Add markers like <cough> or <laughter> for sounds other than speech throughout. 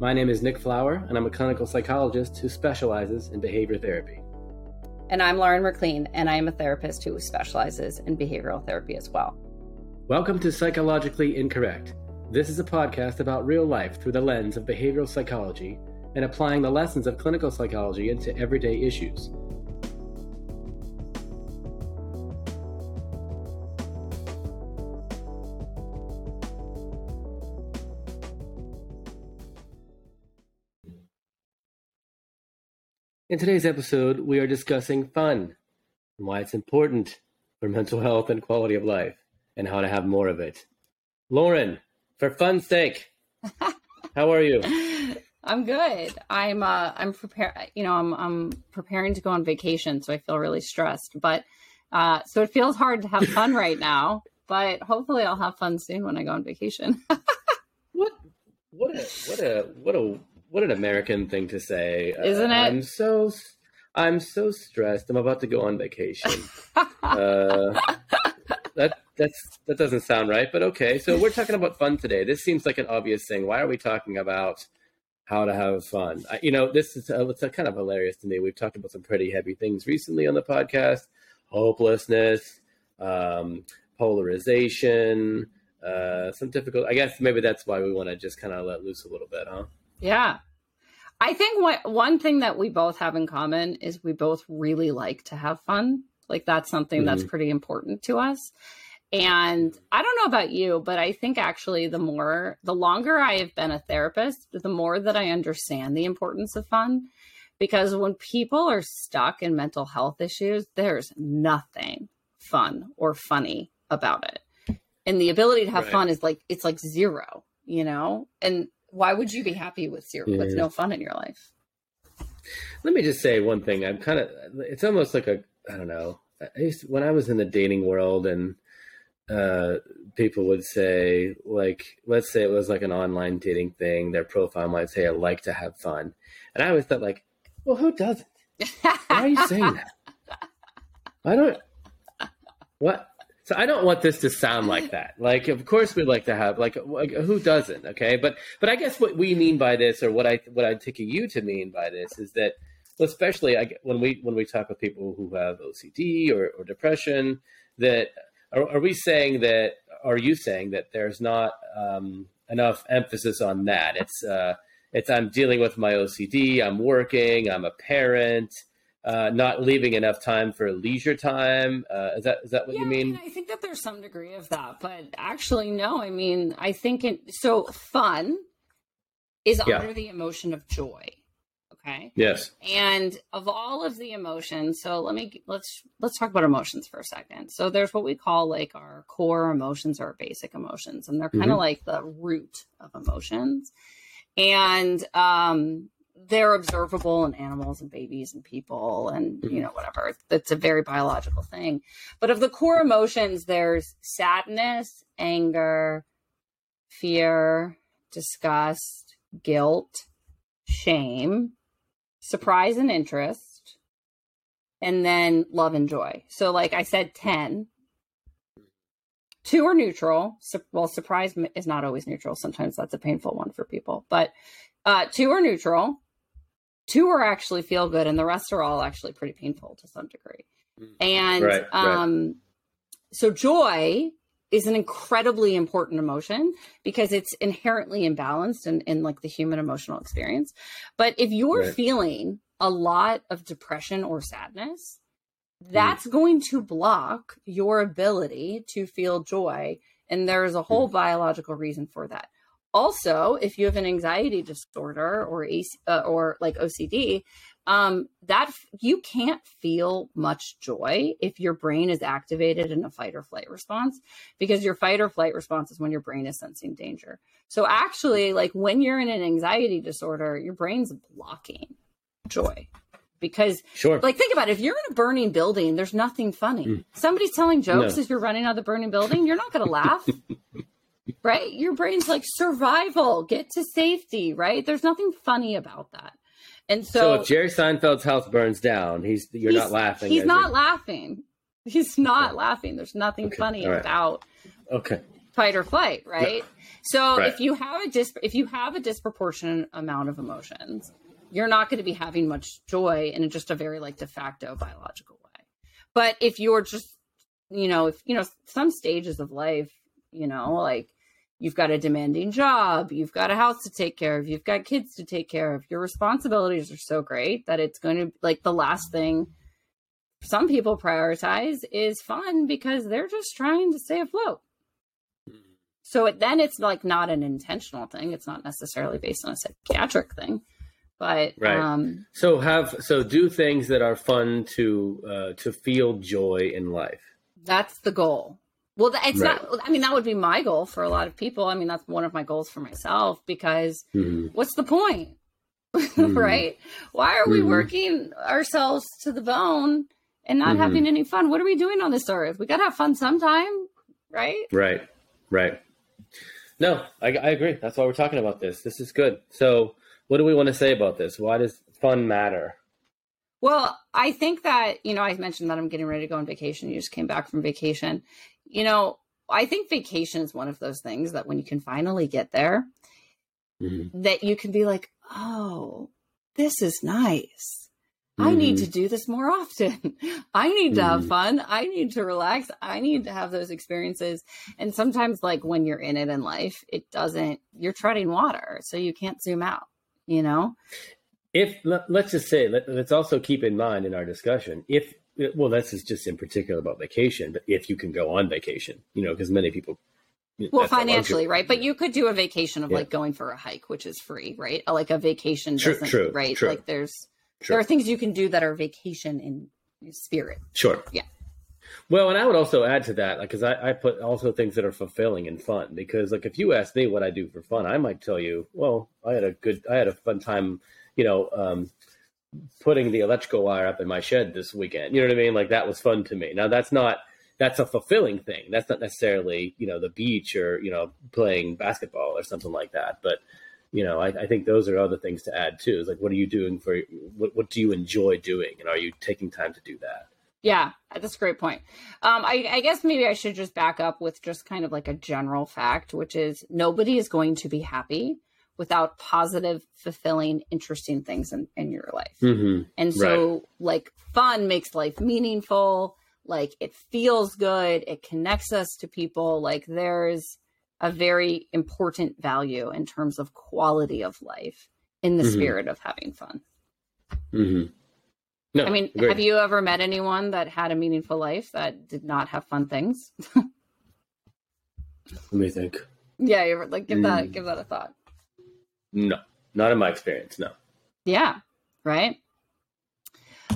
My name is Nick Flower, and I'm a clinical psychologist who specializes in behavior therapy. And I'm Lauren McLean, and I am a therapist who specializes in behavioral therapy as well. Welcome to Psychologically Incorrect. This is a podcast about real life through the lens of behavioral psychology and applying the lessons of clinical psychology into everyday issues. In today's episode, we are discussing fun and why it's important for mental health and quality of life and how to have more of it. Lauren, for fun's sake, <laughs> how are you? I'm good. I'm uh I'm prepared you know, I'm I'm preparing to go on vacation, so I feel really stressed. But uh so it feels hard to have <laughs> fun right now, but hopefully I'll have fun soon when I go on vacation. <laughs> what what a what a what a what an American thing to say, isn't uh, it? I'm so I'm so stressed. I'm about to go on vacation. <laughs> uh, that that's that doesn't sound right, but okay. So we're talking about fun today. This seems like an obvious thing. Why are we talking about how to have fun? I, you know, this is uh, it's kind of hilarious to me. We've talked about some pretty heavy things recently on the podcast: hopelessness, um, polarization, uh, some difficult. I guess maybe that's why we want to just kind of let loose a little bit, huh? Yeah. I think what one thing that we both have in common is we both really like to have fun. Like that's something mm-hmm. that's pretty important to us. And I don't know about you, but I think actually the more, the longer I have been a therapist, the more that I understand the importance of fun. Because when people are stuck in mental health issues, there's nothing fun or funny about it. And the ability to have right. fun is like, it's like zero, you know? And why would you be happy with zero, yeah. with no fun in your life? Let me just say one thing. I'm kind of, it's almost like a, I don't know. I used to, when I was in the dating world and uh, people would say, like, let's say it was like an online dating thing, their profile might say, I like to have fun. And I always thought, like, well, who doesn't? <laughs> Why are you saying that? I don't, what? So I don't want this to sound like <laughs> that. Like, of course, we'd like to have like, who doesn't? Okay, but but I guess what we mean by this, or what I what I take you to mean by this, is that especially I, when we when we talk with people who have OCD or, or depression, that are, are, we saying that? Are you saying that there's not um, enough emphasis on that? It's uh, it's I'm dealing with my OCD. I'm working. I'm a parent uh, not leaving enough time for leisure time. Uh, is that is that what yeah, you mean? I, mean? I think that there's some degree of that, but actually, no. I mean, I think it, so. Fun is yeah. under the emotion of joy. Okay. Yes. And of all of the emotions, so let me let's let's talk about emotions for a second. So there's what we call like our core emotions or basic emotions, and they're kind of mm-hmm. like the root of emotions. And um, they're observable in animals and babies and people and you mm-hmm. know whatever. It's a very biological thing. But of the core emotions there's sadness anger fear disgust guilt shame surprise and interest and then love and joy. So like i said 10 two are neutral. Well surprise is not always neutral. Sometimes that's a painful one for people. But uh, two are neutral two are actually feel good and the rest are all actually pretty painful to some degree mm. and right, um right. so joy is an incredibly important emotion because it's inherently imbalanced in, in like the human emotional experience but if you're right. feeling a lot of depression or sadness mm. that's mm. going to block your ability to feel joy and there's a whole mm. biological reason for that also if you have an anxiety disorder or AC, uh, or like ocd um, that you can't feel much joy if your brain is activated in a fight or flight response because your fight or flight response is when your brain is sensing danger. So actually like when you're in an anxiety disorder your brain's blocking joy because sure. like think about it. If you're in a burning building there's nothing funny. Mm. somebody's telling jokes no. as you're running out of the burning building you're not going to laugh <laughs> right? Your brain's like survival, get to safety, right? There's nothing funny about that. And so, so if Jerry Seinfeld's house burns down, he's you're he's, not laughing. He's not you're... laughing. He's not okay. laughing. There's nothing okay. funny right. about okay fight or flight, right? Yeah. So Right. if you have a dis- if you have a disproportionate amount of emotions, you're not going to be having much joy in just a very like de facto biological way. But if you're just, you know, if you know some stages of life, you know, like you've got a demanding job, you've got a house to take care of, you've got kids to take care of, your responsibilities are so great that it's going to like the last thing some people prioritize is fun because they're just trying to stay afloat. So it, then it's like not an intentional thing. It's not necessarily based on a psychiatric thing, but Right. um, So have so do things that are fun to uh, to feel joy in life. that's the goal. Well, it's Right. not. I mean, that would be my goal for a lot of people. I mean, that's one of my goals for myself because Mhm. what's the point, <laughs> Mhm. right? Why are we Mhm. working ourselves to the bone and not Mhm. having any fun? What are we doing on this earth? We got to have fun sometime, right? Right, right. No, I, I agree. That's why we're talking about this. This is good. So, what do we want to say about this? Why does fun matter? Well, I think that, you know, I mentioned that I'm getting ready to go on vacation. You just came back from vacation. You know, I think vacation is one of those things that when you can finally get there, Mhm. that you can be like, oh, this is nice. I need Mhm. to do this more often. <laughs> I need to have Mhm. fun. I need to relax. I need to have those experiences. And sometimes, like when you're in it in life, it doesn't, you're treading water. So you can't zoom out, you know? If let, let's just say, let, let's also keep in mind in our discussion, if well, this is just in particular about vacation, but if you can go on vacation, you know, because many people, Well, that's a luxury. financially, right? But you could do a vacation of Yeah. like going for a hike, which is free, right? Like a vacation True, doesn't, true, right? true. Like there's Sure. there are things you can do that are vacation in spirit. Sure. Yeah. Well, and I would also add to that, like, because I, I put also things that are fulfilling and fun. Because, like, if you ask me what I do for fun, I might tell you, well, I had a good, I had a fun time, you know, um, putting the electrical wire up in my shed this weekend. You know what I mean? Like, that was fun to me. Now, that's not, that's a fulfilling thing. That's not necessarily, you know, the beach or, you know, playing basketball or something like that. But, you know, I, I think those are other things to add too. Is like, what are you doing for, what, what do you enjoy doing? And are you taking time to do that? Yeah, that's a great point. Um, I, I guess maybe I should just back up with just kind of like a general fact, which is nobody is going to be happy without positive, fulfilling, interesting things in, in your life. Mm-hmm. And so, like, fun makes life meaningful. Like, it feels good. It connects us to people. Like, there's a very important value in terms of quality of life in the Mhm. spirit of having fun. Mm-hmm. No, I mean, agreed. have you ever met anyone that had a meaningful life that did not have fun things? <laughs> Let me think. yeah, like give that Mm. give that a thought. No, not in my experience. No. Yeah, right.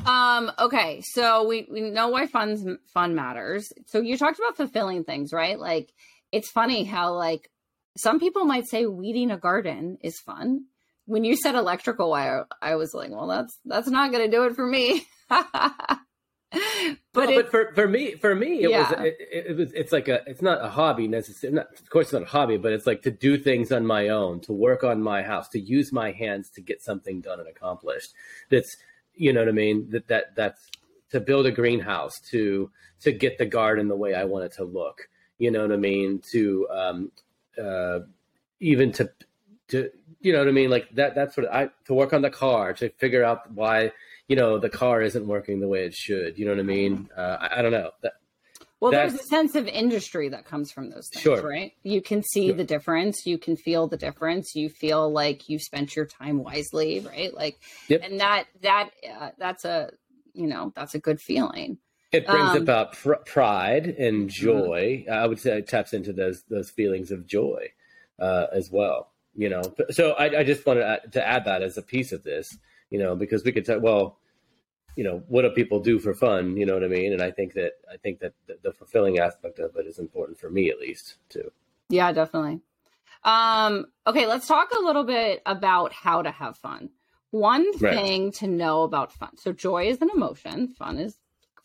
Um. Okay, so we we know why fun fun matters. So you talked about fulfilling things, right? Like it's funny how like some people might say weeding a garden is fun. When you said electrical wire, I was like, well, that's that's not going to do it for me. <laughs> but But, but for, for me, for me, it Yeah. was it, it, it was it's like a it's not a hobby necessarily. Not, of course, it's not a hobby, but it's like to do things on my own, to work on my house, to use my hands to get something done and accomplished. That's you know what I mean. That that that's to build a greenhouse, to to get the garden the way I want it to look. You know what I mean. To um, uh, even to to you know what I mean. Like that. That's what I to work on the car to figure out why you know the car isn't working the way it should. You know what I mean? Uh, I, I don't know. That, Well, there's a sense of industry that comes from those things, Sure. right? You can see Sure. the difference. You can feel the difference. You feel like you spent your time wisely, right? Like, Yep. and that that uh, that's a you know that's a good feeling. it brings Um, about pr- pride and joy. I would say it taps into those those feelings of joy uh, as well. You know, so I, I just wanted to add- to add that as a piece of this. You know, because we could say, well, you know, what do people do for fun? You know what I mean? And I think that I think that the, the fulfilling aspect of it is important for me, at least, too. Yeah, definitely. Um, okay, let's talk a little bit about how to have fun. One Right. thing to know about fun. So joy is an emotion. Fun is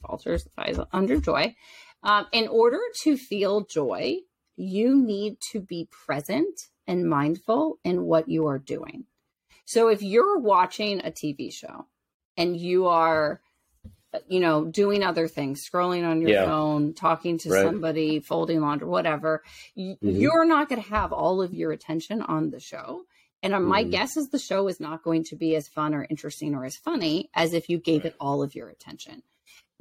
falters lies under joy. Um, in order to feel joy, you need to be present and mindful in what you are doing. So if you're watching a TV show and you are you know, doing other things, scrolling on your Yeah. phone, talking to Right. somebody, folding laundry, whatever, Mhm. you're not going to have all of your attention on the show. And uh, my Mhm. guess is the show is not going to be as fun or interesting or as funny as if you gave it all of your attention.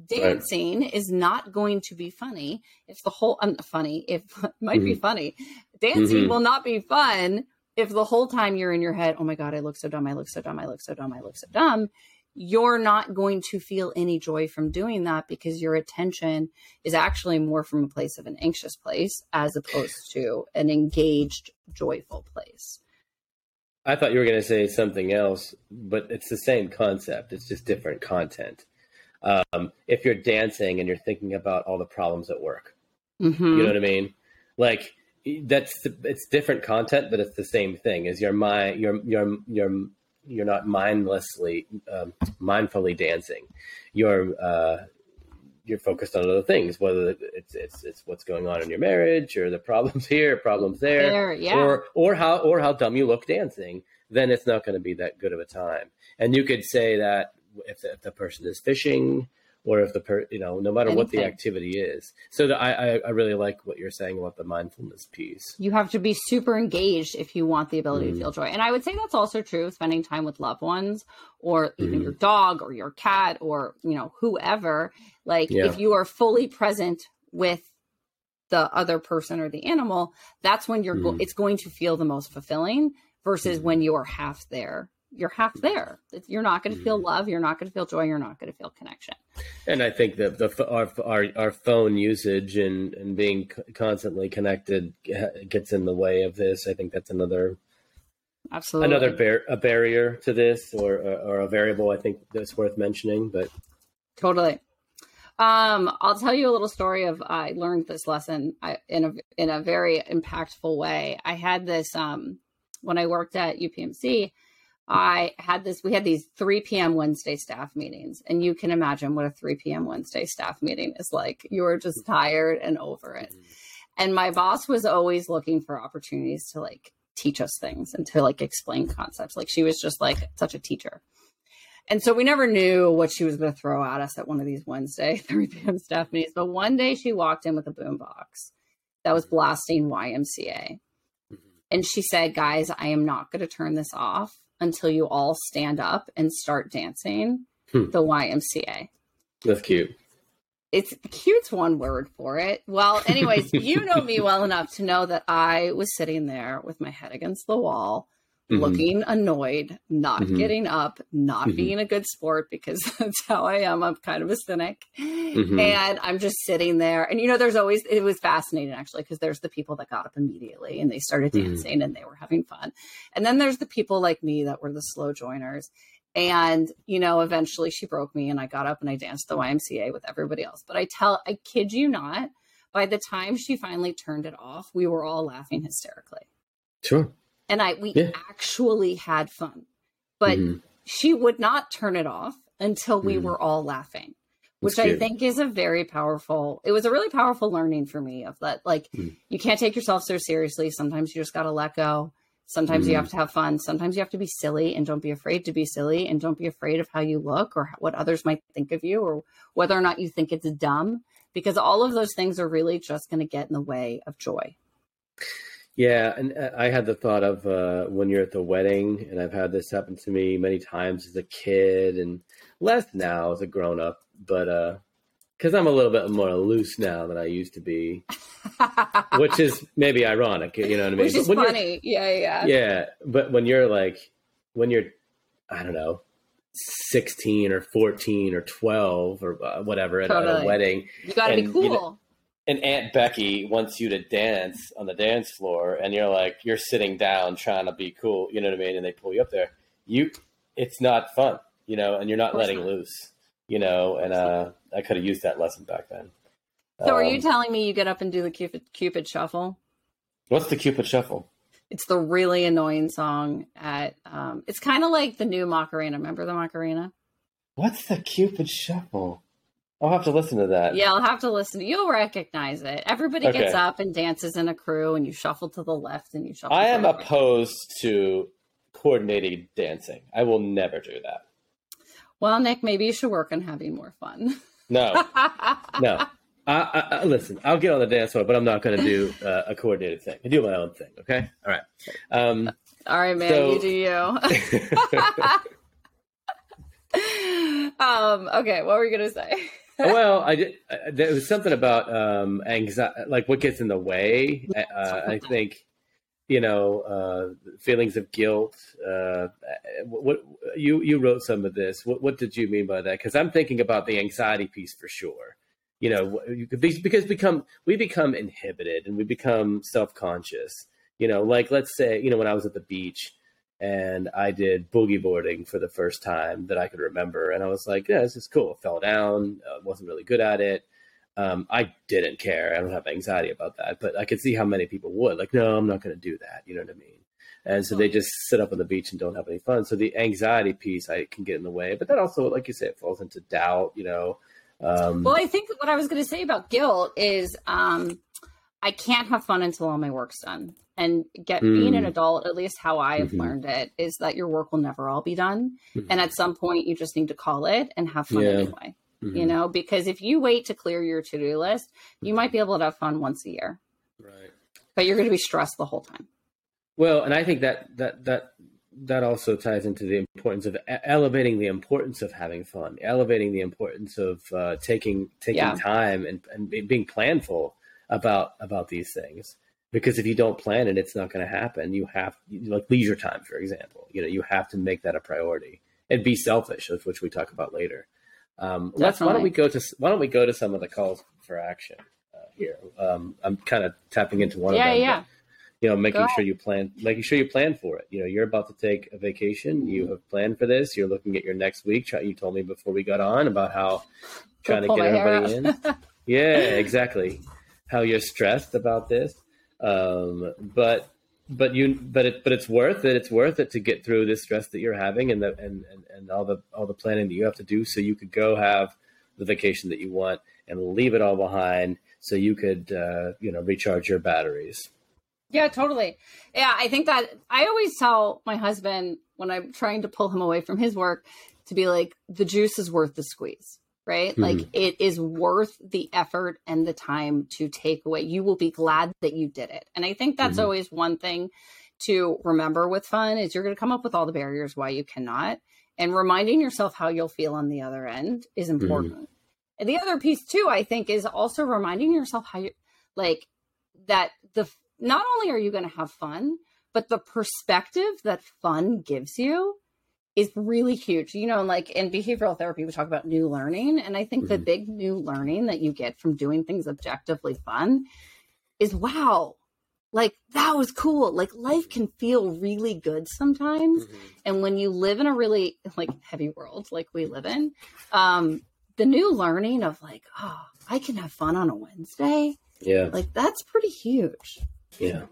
Dancing is not going to be funny if the whole um, funny if it <laughs> might be funny. Dancing Mhm. will not be fun if the whole time you're in your head, oh my god, I look so dumb, I look so dumb, I look so dumb, I look so dumb. You're not going to feel any joy from doing that because your attention is actually more from a place of an anxious place as opposed to an engaged, joyful place. I thought you were going to say something else, but it's the same concept. It's just different content. Um, if you're dancing and you're thinking about all the problems at work, Mm-hmm. you know what I mean? Like that's it's different content, but it's the same thing. Is your mind your your you're you're not mindlessly um, mindfully dancing. You're uh, you're focused on other things, whether it's it's it's what's going on in your marriage or the problems <laughs> here, problems there, There, yeah. or or how or how dumb you look dancing. Then it's not going to be that good of a time. And you could say that if the, if the person is fishing or if the per you know no matter what the activity is. So the, I I- really like what you're saying about the mindfulness piece. you have to be super engaged if you want the ability Mhm. to feel joy. And I would say that's also true spending time with loved ones or even Mhm. your dog or your cat or, you know, whoever. Like Yeah. if you are fully present with the other person or the animal, that's when you're go- Mhm. it's going to feel the most fulfilling versus Mhm. when you are half there. You're half there. You're not going to feel Mhm. love. You're not going to feel joy. You're not going to feel connection. And I think that the our our, our phone usage and and being constantly connected uh, gets in the way of this. I think that's another Absolutely. another bar- a barrier to this or, or or a variable I think that's worth mentioning. But Totally. Um, I'll tell you a little story of I learned this lesson I, in a in a very impactful way. I had this um, when I worked at UPMC. I had this. We had these 3 p.m. Wednesday staff meetings, and you can imagine what a 3 p.m. Wednesday staff meeting is like. You are just mm-hmm. tired and over it. Mm-hmm. And my boss was always looking for opportunities to like teach us things and to like explain concepts. Like she was just like such a teacher. And so we never knew what she was going to throw at us at one of these Wednesday <laughs> 3 p.m. staff meetings. But one day she walked in with a boombox that was mm-hmm. blasting YMCA. And she said, Guys, I am not going to turn this off until you all stand up and start dancing Hmm. the YMCA. that's cute. It's cute's one word for it. Well, anyways, you know me <laughs> well enough to know that I was sitting there with my head against the wall, Mhm. looking annoyed, not Mhm. getting up, not Mhm. being a good sport because <laughs> that's how I am. I'm kind of a cynic. Mhm. And I'm just sitting there. And, you know, there's always, it was fascinating actually, because there's the people that got up immediately and they started Mhm. dancing and they were having fun. And then there's the people like me that were the slow joiners. And, you know, eventually she broke me and I got up and I danced the YMCA with everybody else. But I tell, I kid you not, by the time she finally turned it off, we were all laughing hysterically Sure. And I we Yeah. actually had fun. But Mhm. she would not turn it off until we Mhm. were all laughing, which I think is a very powerful. It was a really powerful learning for me of that. Like Mm. you can't take yourself so seriously. Sometimes you just got to let go. Sometimes you have to have fun. Sometimes you have to be silly and don't be afraid to be silly and don't be afraid of how you look or what others might think of you or whether or not you think it's dumb because all of those things are really just going to get in the way of joy. Yeah, and uh, I had the thought of uh, when you're at the wedding, and I've had this happen to me many times as a kid, and less now as a grown up, but because I'm a little bit more loose now than I used to be, which is maybe ironic, you know what I mean? Which is funny. Yeah, yeah. Yeah, but when you're like, when you're, I don't know, 16 or 14 or 12 or uh, whatever at, at a wedding, You got to be cool. you know, and Aunt Becky wants you to dance on the dance floor, and you're like, you're sitting down trying to be cool, you know what I mean? And they pull you up there. You, it's not fun, you know, and you're not letting not. loose, you know. And uh, I could have used that lesson back then. So are you Um, telling me you get up and do the Cupid, Cupid Shuffle? what's the Cupid Shuffle? It's the really annoying song at um it's kind of like the new Macarena. Remember the Macarena? What's the Cupid Shuffle? I'll have to listen to that. Yeah, I'll have to listen. You'll recognize it. Everybody gets up and dances in a crew and you shuffle to the left and you shuffle I to am right. opposed to coordinated dancing. I will never do that. Well, Nick, maybe you should work on having more fun. No, <laughs> no. I, I, I, listen, I'll get on the dance floor, but I'm not going to do uh, a coordinated thing. I do my own thing. Okay. All right. Um, All right, man. So... You do you. <laughs> <laughs> um, okay. What were you going to say? Well, <laughs> I did. Uh, there was something about um, anxiety, like what gets in the way. Uh, <laughs> I think you know, uh, feelings of guilt. Uh, what you you wrote some of this. What what did you mean by that? Because I'm thinking about the anxiety piece for sure. You know, because become we become inhibited and we become self conscious. You know, like let's say you know when I was at the beach and I did boogie boarding for the first time that I could remember, and I was like, yeah, this is cool. I fell down, uh, wasn't really good at it um, I didn't care. I don't have anxiety about that, but I could see how many people would. Like, no, I'm not going to do that. You know what I mean? And so they just sit up on the beach and don't have any fun. So the anxiety piece, I can get in the way. But that also, like you said, it falls into doubt. You know. Um, well, I think what I was going to say about guilt is um, I can't have fun until all my work's done. And get mm. being an hmm. adult, at least how I have mm-hmm. learned it, is that your work will never all be done. Mm-hmm. And at some point, you just need to call it and have fun yeah. anyway mm-hmm. you know, because if you wait to clear your to do list, you might be able to have fun once a year. Right. But you're going to be stressed the whole time. Well, and I think that that that that also ties into the importance of elevating the importance of having fun, elevating the importance of uh, taking taking yeah. time and, and being planful about about these things. Because if you don't plan it, it's not going to happen. You have like leisure time, for example. You know, you have to make that a priority and be selfish, which we talk about later. Um, let's why don't we go to why don't we go to some of the calls for action uh, here? Um, I'm kind of tapping into one yeah, of them. Yeah, yeah. You know, making sure you plan, making sure you plan for it. You know, you're about to take a vacation. You have planned for this. You're looking at your next week. You told me before we got on about how trying to get everybody in. yeah, exactly. <laughs> How you're stressed about this, um, but but you but it but it's worth it. It's worth it to get through this stress that you're having and the and, and and all the all the planning that you have to do so you could go have the vacation that you want and leave it all behind so you could uh, you know recharge your batteries. Yeah totally. Yeah i think that i always tell my husband when i'm trying to pull him away from his work to be like the juice is worth the squeeze right? Mm-hmm. Like it is worth the effort and the time to take away. You will be glad that you did it. And I think that's mm-hmm. always one thing to remember with fun is you're going to come up with all the barriers why you cannot and reminding yourself how you'll feel on the other end is mm-hmm. important. Mm-hmm. And the other piece too I think is also reminding yourself how you like that the not only are you going to have fun, but the perspective that fun gives you is really huge. You know, like in behavioral therapy, we talk about new learning. And I think mm-hmm. the big new learning that you get from doing things objectively fun is wow, like that was cool. Like life can feel really good sometimes. Mm-hmm. And when you live in a really like heavy world like we live in, um, the new learning of like, oh, I can have fun on a Wednesday. Yeah. Like that's pretty huge. Yeah.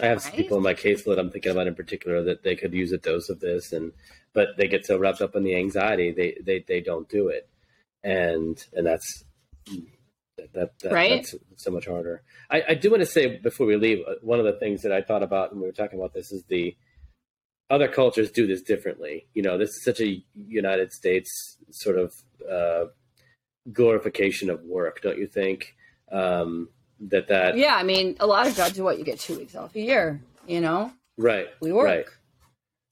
I have right? people in my caseload I'm thinking about in particular that they could use a dose of this and but they get so wrapped up in the anxiety they they, they don't do it and and that's that, that right? that's so much harder I, I do want to say before we leave uh, one of the things that i thought about when we were talking about this is the other cultures do this differently you know this is such a united states sort of uh, glorification of work don't you think um, that that yeah i mean a lot of jobs do what you get two weeks off a year you know right we work right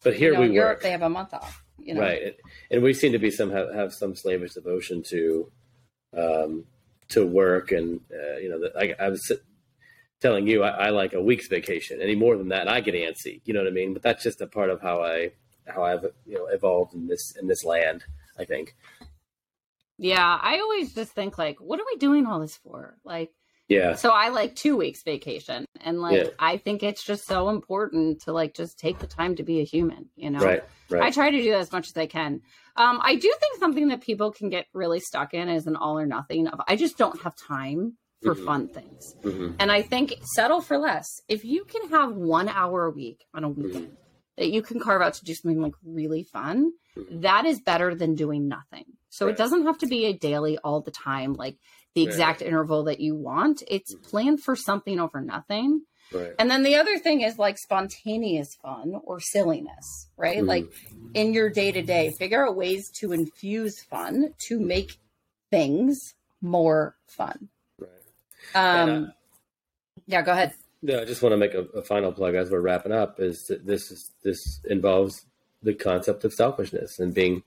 but here you know, we Europe, work. They have a month off. You know? Right, and we seem to be some have, have some slavish devotion to um, to work, and uh, you know, the, I, I, was telling you I, I, like a week's vacation. Any more than that, I get antsy. You know what I mean? But that's just a part of how I how I've you know evolved in this in this land. I think. Yeah, I always just think like, what are we doing all this for? Like, yeah. So I like two weeks vacation. And like yeah. I think it's just so important to like just take the time to be a human, you know? Right. Right. I try to do that as much as I can. Um, I do think something that people can get really stuck in is an all or nothing of I just don't have time for mm-hmm. fun things. Mm-hmm. And I think settle for less. If you can have one hour a week on a weekend mm-hmm. that you can carve out to do something like really fun, mm-hmm. that is better than doing nothing. So right. it doesn't have to be a daily all the time. Like the exact interval that you want. It's mm-hmm. planned for something over nothing. Right. And then the other thing is like spontaneous fun or silliness, right? Mhm. Like in your day to day, figure out ways to infuse fun to make things more fun. Right. Um, And, uh, yeah, go ahead. Yeah, I just want to make a, a final plug as we're wrapping up. Is that this is this involves the concept of selfishness and being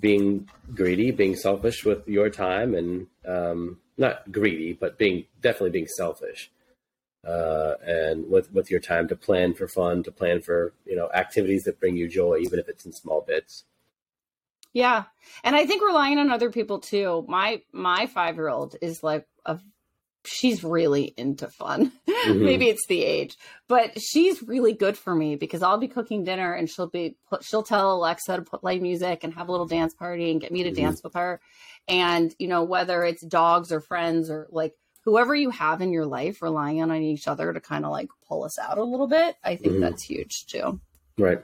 being greedy, being selfish with your time, and um, not greedy, but being definitely being selfish, uh, and with with your time to plan for fun, to plan for you know activities that bring you joy, even if it's in small bits. Yeah. And I think relying on other people too. My my 5-year-old is like a she's really into fun. <laughs> Mhm. Maybe it's the age, but she's really good for me because I'll be cooking dinner and she'll be she'll tell Alexa to play music and have a little dance party and get me to Mhm. dance with her. And you know whether it's dogs or friends or like whoever you have in your life relying on each other to kind of like pull us out a little bit, I think Mhm. that's huge too. Right.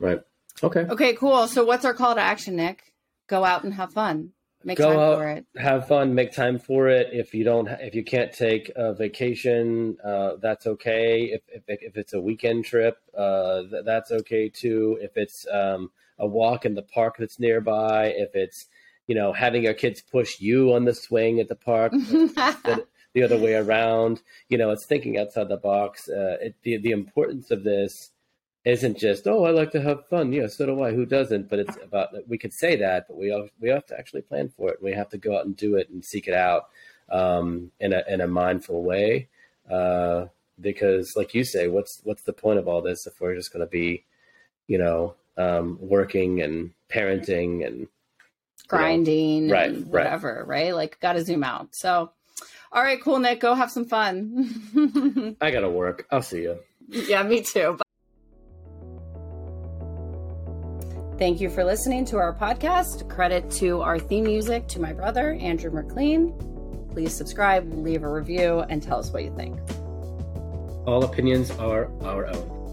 Right. Okay. Okay, cool. So what's our call to action, Nick? Go out and have fun. Make Go time out. for it. have fun make time for it if you don't if you can't take a vacation uh, that's okay if, if, if it's a weekend trip uh, th- that's okay too if it's um, a walk in the park that's nearby if it's you know having your kids push you on the swing at the park <laughs> the, the other way around you know it's thinking outside the box uh, it, the, the importance of this isn't just oh I like to have fun yeah so do I who doesn't but it's about we could say that but we have, we have to actually plan for it we have to go out and do it and seek it out um, in a in a mindful way uh, because like you say what's what's the point of all this if we're just going to be you know um, working and parenting and grinding Right, and whatever, right? Like got to zoom out. So, all right, cool, Nick. Go have some fun. <laughs> I gotta work I'll see you yeah, me too. Thank you for listening to our podcast. Credit to our theme music to my brother, Andrew McLean. Please subscribe, leave a review, and tell us what you think. all opinions are our own